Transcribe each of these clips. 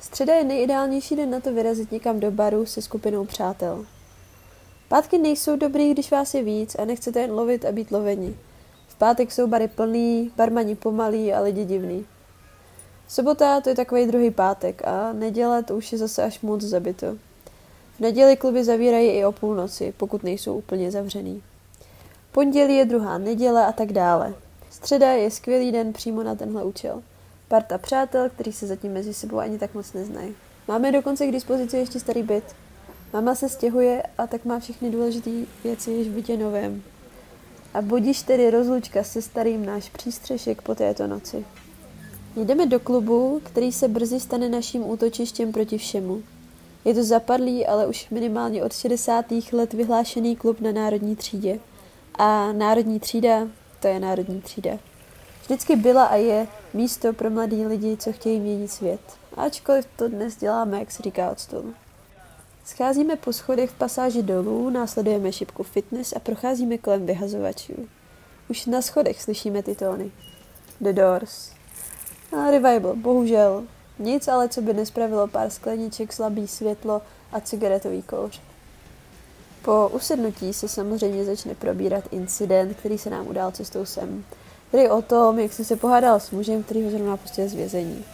Středa je nejideálnější den na to vyrazit někam do baru se skupinou přátel. Pátky nejsou dobrý, když vás je víc a nechcete jen lovit a být loveni. V pátek jsou bary plný, barmani pomalí a lidi divný. Sobota to je takový druhý pátek a neděle to už je zase až moc zabito. V neděli kluby zavírají i o půlnoci, pokud nejsou úplně zavřený. Pondělí je druhá neděle a tak dále. Středa je skvělý den přímo na tenhle účel. Parta přátel, který se zatím mezi sebou ani tak moc neznají. Máme dokonce k dispozici ještě starý byt. Mama se stěhuje a tak má všechny důležité věci již v bytě novém. A budíš tedy rozlučka se starým náš přístřešek po této noci. Jdeme do klubu, který se brzy stane naším útočištěm proti všemu. Je to zapadlý, ale už minimálně od 60. let vyhlášený klub na národní třídě. A národní třída, to je národní třída. Vždycky byla a je místo pro mladý lidi, co chtějí měnit svět. Ačkoliv to dnes děláme, jak se říká od stolu. Scházíme po schodech v pasáži dolů, následujeme šipku fitness a procházíme kolem vyhazovačů. Už na schodech slyšíme ty tóny. The Doors. A Revival, bohužel. Nic ale, co by nespravilo pár skleniček, slabý světlo a cigaretový kouř. Po usednutí se samozřejmě začne probírat incident, který se nám udál cestou sem. Tedy o tom, jak jsem se pohádala s mužem, který ho zrovna pustil z vězení.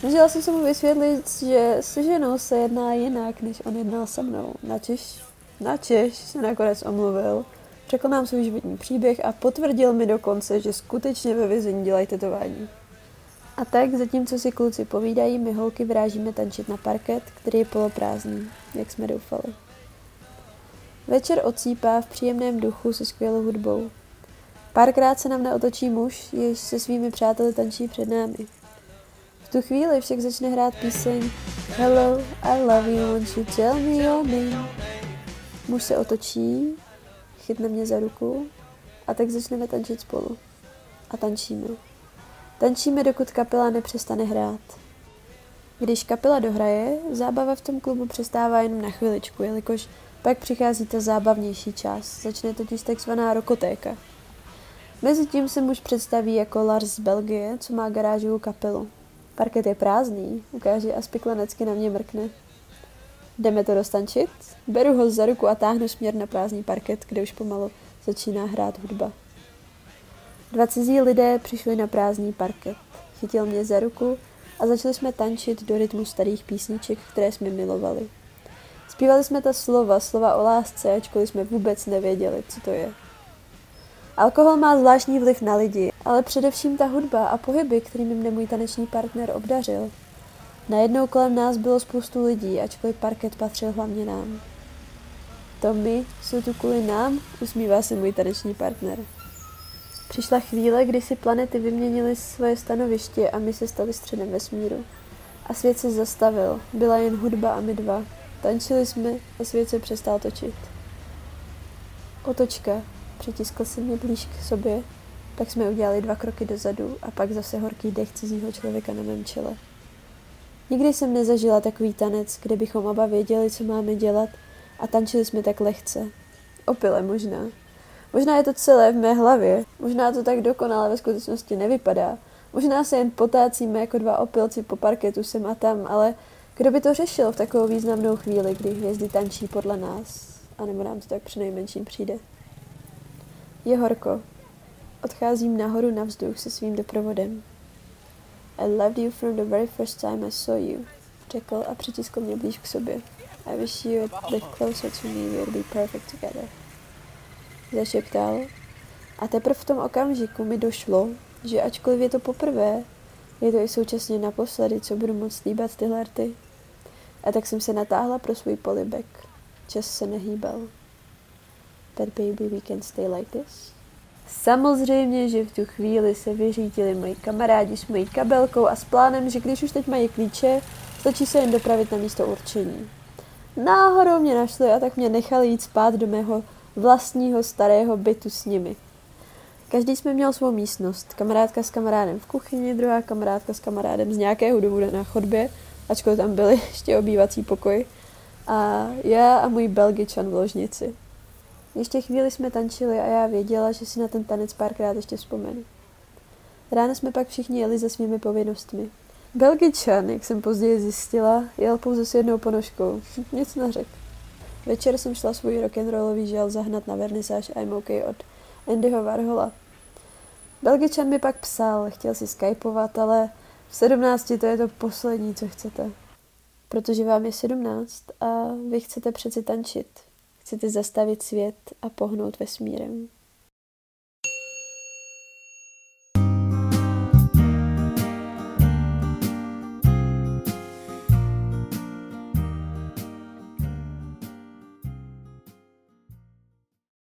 Snažila jsem se mu vysvětlit, že se ženou se jedná jinak, než on jednal se mnou. Načež, načež se nakonec omluvil, řekl nám svůj životní příběh a potvrdil mi dokonce, že skutečně ve vězení dělají tetování. A tak, zatímco si kluci povídají, my holky vyrážíme tančit na parket, který je poloprázdný, jak jsme doufali. Večer odsýpá v příjemném duchu se skvělou hudbou. Párkrát se nám neotočí muž, jež se svými přáteli tančí před námi. V tu chvíli však začne hrát píseň Hello, I love you, won't you tell me your name? Muž se otočí, chytne mě za ruku a tak začneme tančit spolu. A tančíme. Tančíme, dokud kapela nepřestane hrát. Když kapela dohraje, zábava v tom klubu přestává jenom na chviličku, jelikož pak přichází ta zábavnější část. Začne totiž takzvaná rokotéka. Mezitím se muž představí jako Lars z Belgie, co má garážovou kapelu. Parket je prázdný, ukáže a spiklenecky na mě mrkne. Jdeme to dostančit? Beru ho za ruku a táhnu směr na prázdný parket, kde už pomalu začíná hrát hudba. Dva cizí lidé přišli na prázdný parket. Chytil mě za ruku a začali jsme tančit do rytmu starých písniček, které jsme milovali. Zpívali jsme ta slova, slova o lásce, ačkoliv jsme vůbec nevěděli, co to je. Alkohol má zvláštní vliv na lidi, ale především ta hudba a pohyby, kterými mne můj taneční partner obdařil. Najednou kolem nás bylo spoustu lidí, ačkoliv parket patřil hlavně nám. To my jsou tu kvůli nám, usmívá se můj taneční partner. Přišla chvíle, kdy si planety vyměnily svoje stanoviště a my se stali středem vesmíru. A svět se zastavil, byla jen hudba a my dva. Tančili jsme a svět se přestal točit. Otočka, Přitiskl si mě blíž k sobě, tak jsme udělali dva kroky dozadu a pak zase horký dech cizího člověka na mém čele. Nikdy jsem nezažila takový tanec, kde bychom oba věděli, co máme dělat a tančili jsme tak lehce. Opile možná. Možná je to celé v mé hlavě. Možná to tak dokonale ve skutečnosti nevypadá. Možná se jen potácíme jako dva opilci po parketu sem a tam, ale kdo by to řešil v takovou významnou chvíli, kdy hvězdy tančí podle nás? A nebo nám to tak přinejmenším přijde. Je horko. Odcházím nahoru na vzduch se svým doprovodem. I loved you from the very first time I saw you, řekl a přitiskl mě blíž k sobě. I wish you had lived closer to me, we would be perfect together. Zašeptal. A teprve v tom okamžiku mi došlo, že ačkoliv je to poprvé, je to i současně naposledy, co budu moct líbat tyhle rty. A tak jsem se natáhla pro svůj polibek. Čas se nehýbal that baby we can stay like this? Samozřejmě, že v tu chvíli se vyřídili moji kamarádi s mojí kabelkou a s plánem, že když už teď mají klíče, stačí se jen dopravit na místo určení. Náhodou mě našli a tak mě nechali jít spát do mého vlastního starého bytu s nimi. Každý jsme měl svou místnost. Kamarádka s kamarádem v kuchyni, druhá kamarádka s kamarádem z nějakého důvodu na chodbě, ačkoliv tam byly ještě obývací pokoj. A já a můj belgičan v ložnici. Ještě chvíli jsme tančili a já věděla, že si na ten tanec párkrát ještě vzpomenu. Ráno jsme pak všichni jeli se svými povinnostmi. Belgičan, jak jsem později zjistila, jel pouze s jednou ponožkou. Nic neřekl. Večer jsem šla svůj rock'n'rollový žel zahnat na vernisáž I'm OK od Andyho Warhola. Belgičan mi pak psal, chtěl si skypovat, ale v sedmnácti to je to poslední, co chcete. Protože vám je sedmnáct a vy chcete přeci tančit. Chcete zastavit svět a pohnout vesmírem.